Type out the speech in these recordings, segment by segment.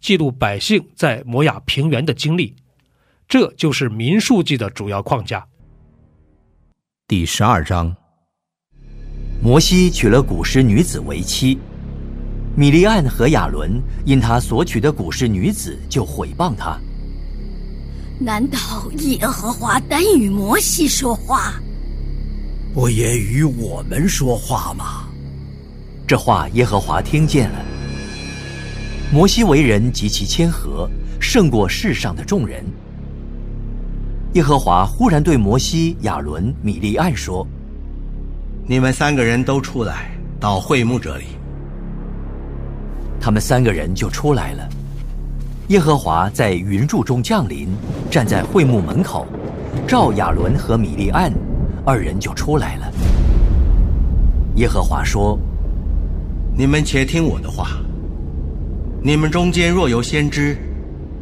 记录百姓在摩亚平原的经历。这就是民数记的主要框架。第十二章。摩西娶了古时女子为妻，米利暗和亚伦因他所娶的古时女子就毁谤他。难道耶和华单与摩西说话，不也与我们说话吗？这话耶和华听见了。摩西为人极其谦和，胜过世上的众人。耶和华忽然对摩西、亚伦、米利暗说。你们三个人都出来，到会幕这里。他们三个人就出来了。耶和华在云柱中降临，站在会幕门口，照亚伦和米利暗二人就出来了。耶和华说：“你们且听我的话。你们中间若有先知，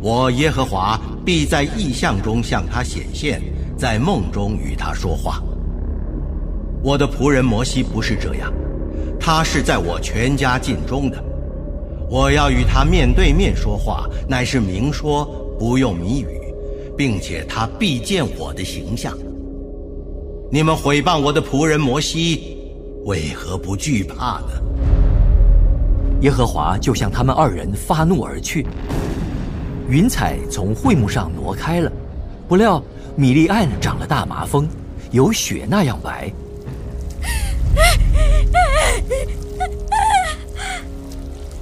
我耶和华必在异象中向他显现，在梦中与他说话。”我的仆人摩西不是这样，他是在我全家尽忠的。我要与他面对面说话，乃是明说，不用谜语，并且他必见我的形象。你们毁谤我的仆人摩西，为何不惧怕呢？耶和华就向他们二人发怒而去，云彩从会幕上挪开了，不料米利暗长了大麻风，有雪那样白。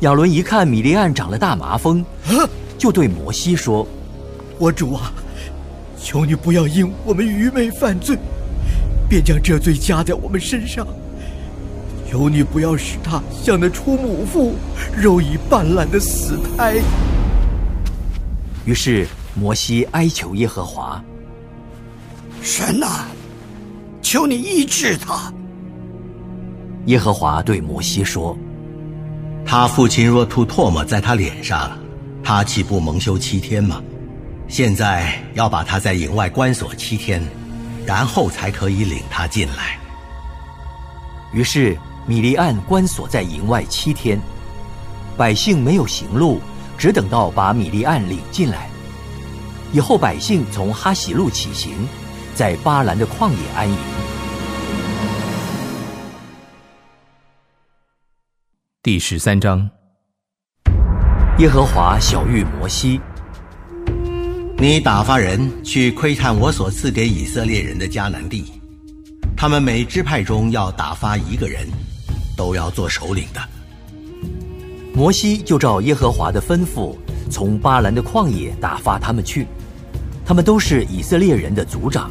亚伦一看米利暗长了大麻风，就对摩西说：“我主啊，求你不要因我们愚昧犯罪，便将这罪加在我们身上。求你不要使他像那出母腹、肉已半烂的死胎。”于是摩西哀求耶和华：“神啊，求你医治他。”耶和华对摩西说。他父亲若吐唾沫在他脸上，他岂不蒙羞七天吗？现在要把他在营外关锁七天，然后才可以领他进来。于是米利暗关锁在营外七天，百姓没有行路，只等到把米利暗领进来。以后百姓从哈喜路起行，在巴兰的旷野安营。第十三章，耶和华小谕摩西：“你打发人去窥探我所赐给以色列人的迦南地，他们每支派中要打发一个人，都要做首领的。”摩西就照耶和华的吩咐，从巴兰的旷野打发他们去。他们都是以色列人的族长。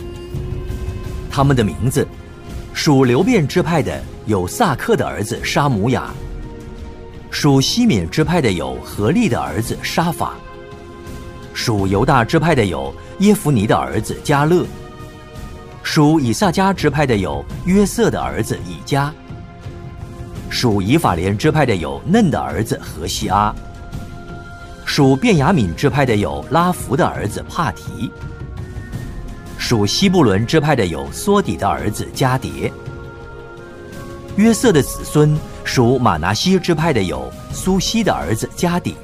他们的名字，属流变支派的有萨克的儿子沙姆雅。属西缅支派的有何利的儿子沙法；属犹大支派的有耶夫尼的儿子加勒；属以萨迦支派的有约瑟的儿子以加；属以法莲支派的有嫩的儿子何西阿；属便雅敏支派的有拉弗的儿子帕提；属西布伦支派的有梭底的儿子加迭。约瑟的子孙。属马拿西支派的有苏西的儿子加底；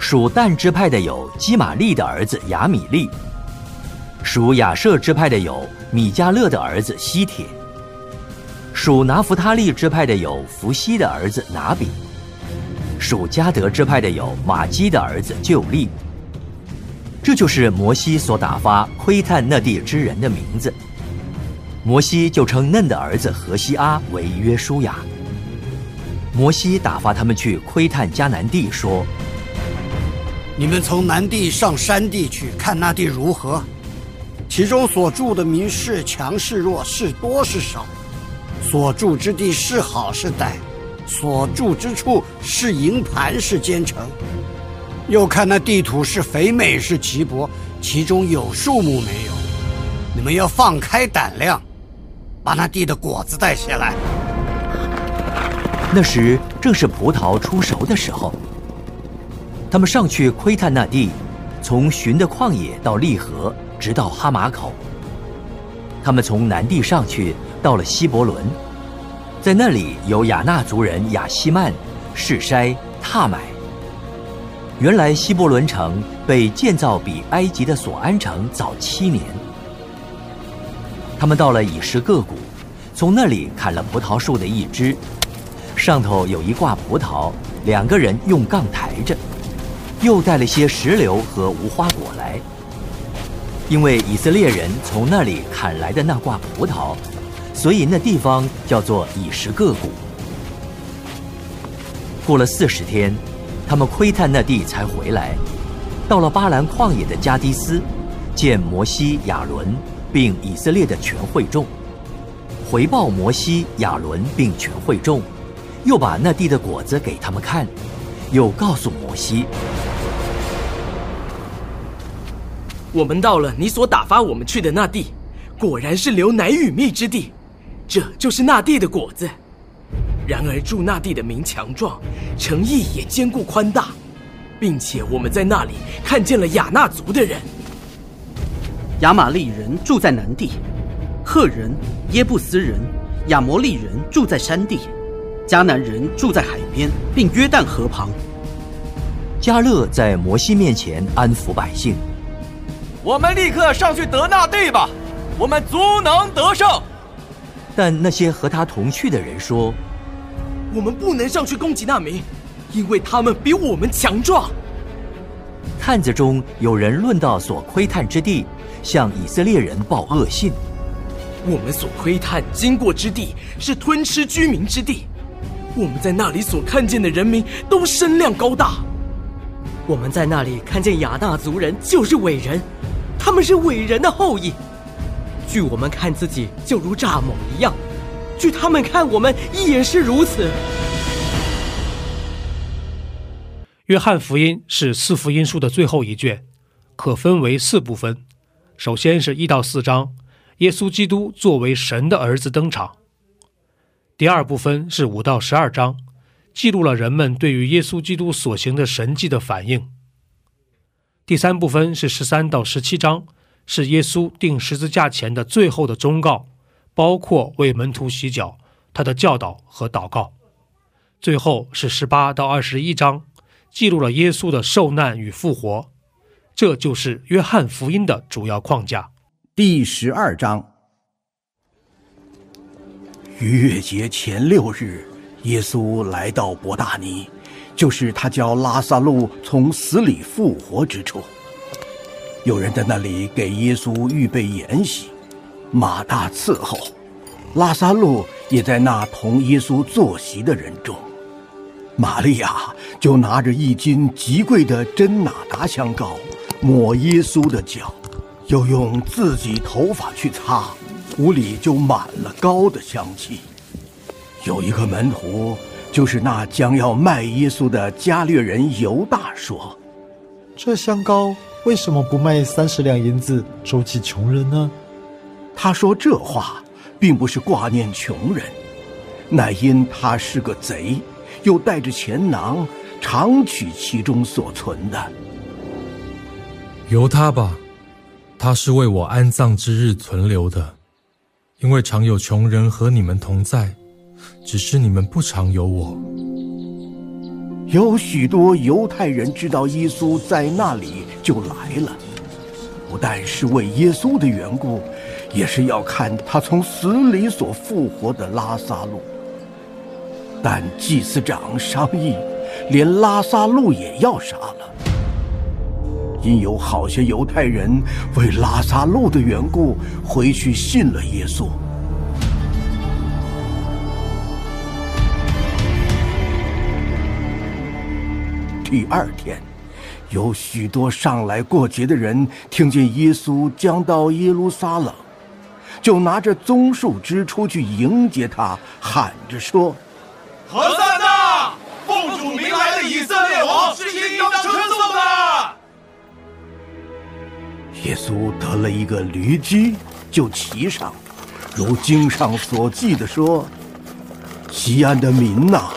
属但支派的有基玛利的儿子雅米利；属亚舍支派的有米迦勒的儿子西铁；属拿弗他利支派的有弗西的儿子拿比；属加德支派的有马基的儿子旧利；这就是摩西所打发窥探那地之人的名字。摩西就称嫩的儿子何西阿为约书亚。摩西打发他们去窥探迦南地，说：“你们从南地上山地去看那地如何？其中所住的民是强是弱，是多是少？所住之地是好是歹？所住之处是营盘是坚城？又看那地土是肥美是瘠薄，其中有树木没有？你们要放开胆量。”把那地的果子带下来。那时正是葡萄出熟的时候。他们上去窥探那地，从寻的旷野到利河，直到哈马口。他们从南地上去，到了希伯伦，在那里有亚纳族人亚希曼、士筛、踏买。原来希伯伦城被建造比埃及的索安城早七年。他们到了以实各谷，从那里砍了葡萄树的一枝，上头有一挂葡萄，两个人用杠抬着，又带了些石榴和无花果来。因为以色列人从那里砍来的那挂葡萄，所以那地方叫做以实各谷。过了四十天，他们窥探那地才回来，到了巴兰旷野的加迪斯，见摩西、亚伦。并以色列的全会众回报摩西、亚伦并全会众，又把那地的果子给他们看，又告诉摩西：我们到了你所打发我们去的那地，果然是流奶与蜜之地，这就是那地的果子。然而住那地的民强壮，城邑也坚固宽大，并且我们在那里看见了亚纳族的人。亚玛利人住在南地，赫人、耶布斯人、亚摩利人住在山地，迦南人住在海边，并约旦河旁。加勒在摩西面前安抚百姓：“我们立刻上去得那地吧，我们足能得胜。”但那些和他同去的人说：“我们不能上去攻击那民，因为他们比我们强壮。”探子中有人论到所窥探之地。向以色列人报恶信。我们所窥探经过之地是吞吃居民之地，我们在那里所看见的人民都身量高大。我们在那里看见亚纳族人就是伟人，他们是伟人的后裔。据我们看自己就如蚱蜢一样，据他们看我们也是如此。约翰福音是四福音书的最后一卷，可分为四部分。首先是一到四章，耶稣基督作为神的儿子登场。第二部分是五到十二章，记录了人们对于耶稣基督所行的神迹的反应。第三部分是十三到十七章，是耶稣定十字架前的最后的忠告，包括为门徒洗脚、他的教导和祷告。最后是十八到二十一章，记录了耶稣的受难与复活。这就是约翰福音的主要框架。第十二章，逾越节前六日，耶稣来到伯大尼，就是他叫拉萨路从死里复活之处。有人在那里给耶稣预备筵席，马大伺候，拉萨路也在那同耶稣坐席的人中。玛利亚就拿着一斤极贵的真哪达香膏。抹耶稣的脚，又用自己头发去擦，屋里就满了膏的香气。有一个门徒，就是那将要卖耶稣的加略人犹大，说：“这香膏为什么不卖三十两银子周济穷人呢？”他说这话，并不是挂念穷人，乃因他是个贼，又带着钱囊，常取其中所存的。由他吧，他是为我安葬之日存留的，因为常有穷人和你们同在，只是你们不常有我。有许多犹太人知道耶稣在那里，就来了，不但是为耶稣的缘故，也是要看他从死里所复活的拉萨路。但祭司长商议，连拉萨路也要杀了。因有好些犹太人为拉萨路的缘故回去信了耶稣。第二天，有许多上来过节的人听见耶稣将到耶路撒冷，就拿着棕树枝出去迎接他，喊着说：“何塞纳，奉主名来的以色列王是应当称颂的。”耶稣得了一个驴驹，就骑上，如经上所记的说：“西安的民呐，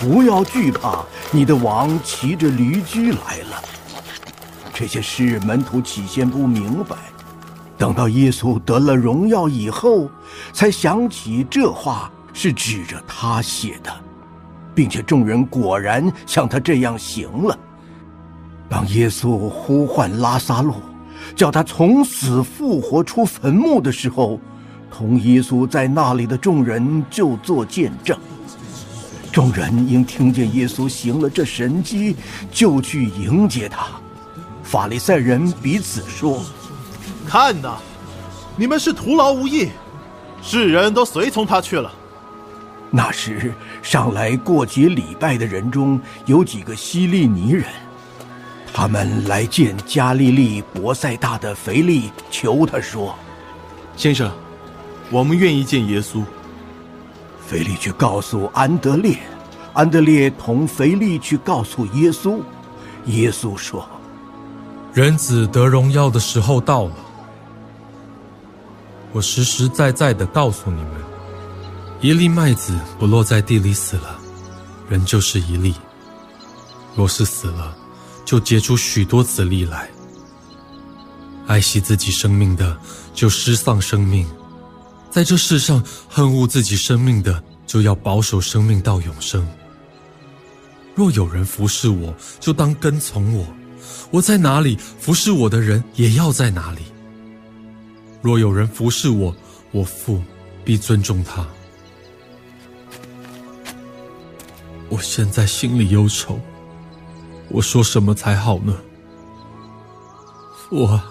不要惧怕，你的王骑着驴驹来了。”这些事门徒起先不明白，等到耶稣得了荣耀以后，才想起这话是指着他写的，并且众人果然像他这样行了。当耶稣呼唤拉萨路。叫他从死复活出坟墓的时候，同耶稣在那里的众人就做见证。众人因听见耶稣行了这神迹，就去迎接他。法利赛人彼此说：“看呐，你们是徒劳无益，世人都随从他去了。”那时上来过节礼拜的人中有几个希利尼人。他们来见加利利伯塞大的腓力，求他说：“先生，我们愿意见耶稣。”腓力去告诉安德烈，安德烈同腓力去告诉耶稣。耶稣说：“人子得荣耀的时候到了。我实实在在的告诉你们，一粒麦子不落在地里死了，人就是一粒；若是死了，就结出许多子粒来。爱惜自己生命的，就失丧生命；在这世上恨恶自己生命的，就要保守生命到永生。若有人服侍我，就当跟从我；我在哪里，服侍我的人也要在哪里。若有人服侍我，我父必尊重他。我现在心里忧愁。我说什么才好呢？父啊，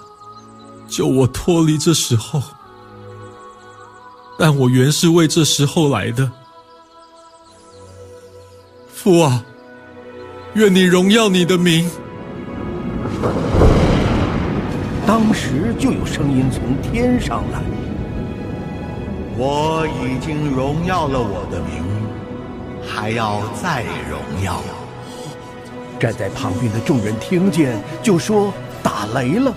救我脱离这时候！但我原是为这时候来的。父啊，愿你荣耀你的名。当时就有声音从天上来：“我已经荣耀了我的名，还要再荣耀。”站在旁边的众人听见，就说打雷了；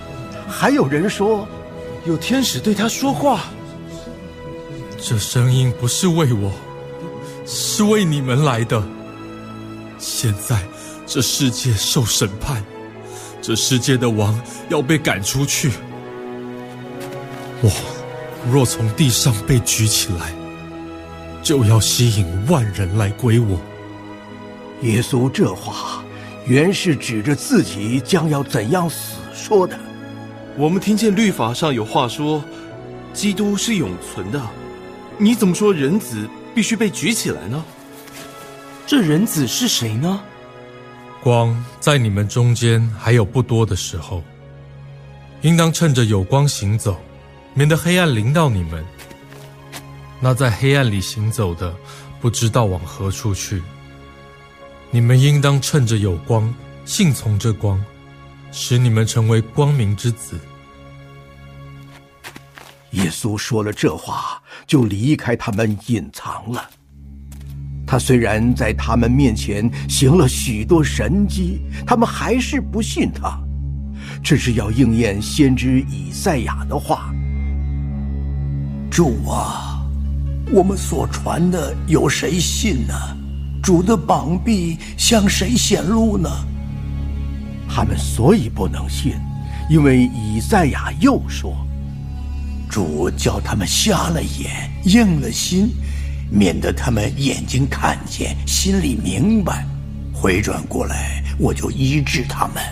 还有人说，有天使对他说话。这声音不是为我，是为你们来的。现在这世界受审判，这世界的王要被赶出去。我若从地上被举起来，就要吸引万人来归我。耶稣这话。原是指着自己将要怎样死说的。我们听见律法上有话说，基督是永存的。你怎么说人子必须被举起来呢？这人子是谁呢？光在你们中间还有不多的时候，应当趁着有光行走，免得黑暗临到你们。那在黑暗里行走的，不知道往何处去。你们应当趁着有光，信从这光，使你们成为光明之子。耶稣说了这话，就离开他们，隐藏了。他虽然在他们面前行了许多神迹，他们还是不信他。这是要应验先知以赛亚的话：“主啊，我们所传的有谁信呢？”主的膀臂向谁显露呢？他们所以不能信，因为以赛亚又说：“主叫他们瞎了眼，硬了心，免得他们眼睛看见，心里明白，回转过来，我就医治他们。”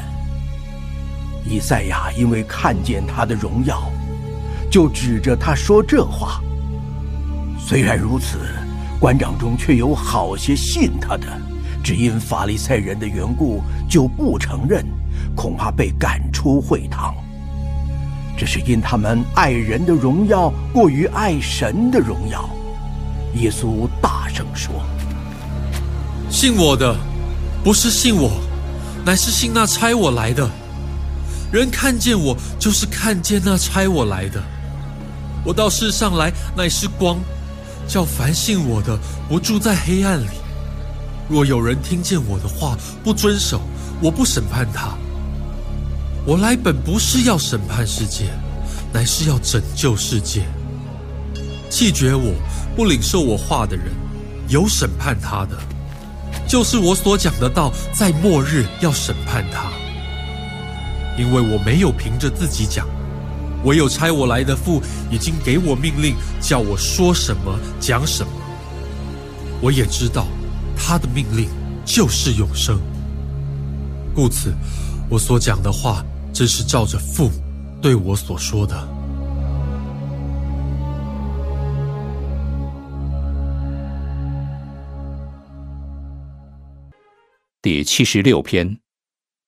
以赛亚因为看见他的荣耀，就指着他说这话。虽然如此。官长中却有好些信他的，只因法利赛人的缘故，就不承认，恐怕被赶出会堂。这是因他们爱人的荣耀过于爱神的荣耀。耶稣大声说：“信我的，不是信我，乃是信那差我来的。人看见我，就是看见那差我来的。我到世上来，乃是光，叫凡信我的不住在黑暗里。若有人听见我的话不遵守，我不审判他。我来本不是要审判世界，乃是要拯救世界。弃绝我。”不领受我话的人，有审判他的，就是我所讲的道，在末日要审判他。因为我没有凭着自己讲，唯有差我来的父已经给我命令，叫我说什么讲什么。我也知道他的命令就是永生，故此我所讲的话，真是照着父对我所说的。第七十六篇，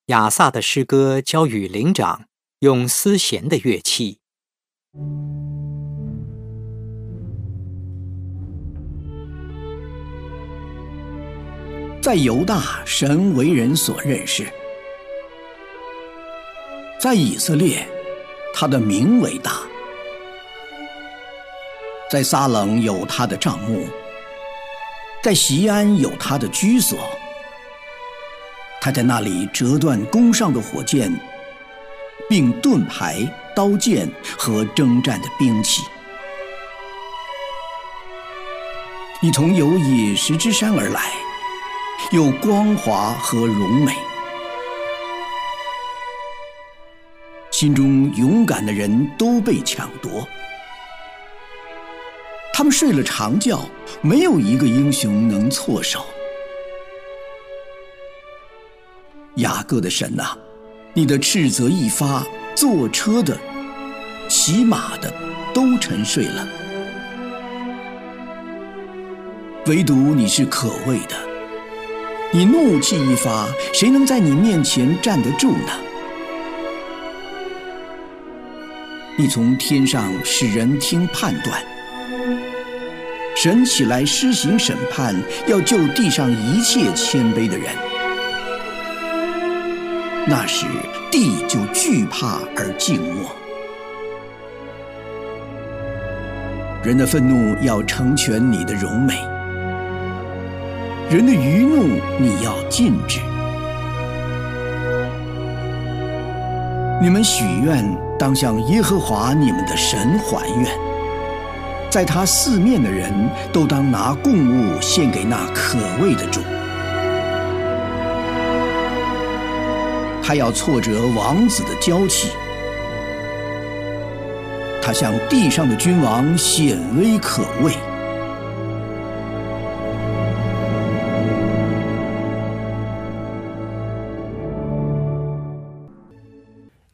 亚萨的诗歌交与灵长，用丝弦的乐器。在犹大，神为人所认识；在以色列，他的名为大；在撒冷有他的帐幕；在西安有他的居所。他在那里折断弓上的火箭，并盾牌、刀剑和征战的兵器。你从有野石之山而来，有光华和荣美。心中勇敢的人都被抢夺，他们睡了长觉，没有一个英雄能措手。雅各的神呐，你的斥责一发，坐车的、骑马的都沉睡了，唯独你是可畏的。你怒气一发，谁能在你面前站得住呢？你从天上使人听判断，神起来施行审判，要救地上一切谦卑的人。那时，地就惧怕而静默。人的愤怒要成全你的荣美，人的愚怒你要禁止。你们许愿，当向耶和华你们的神还愿，在他四面的人都当拿供物献给那可畏的主。他要挫折王子的娇气，他向地上的君王显威可畏。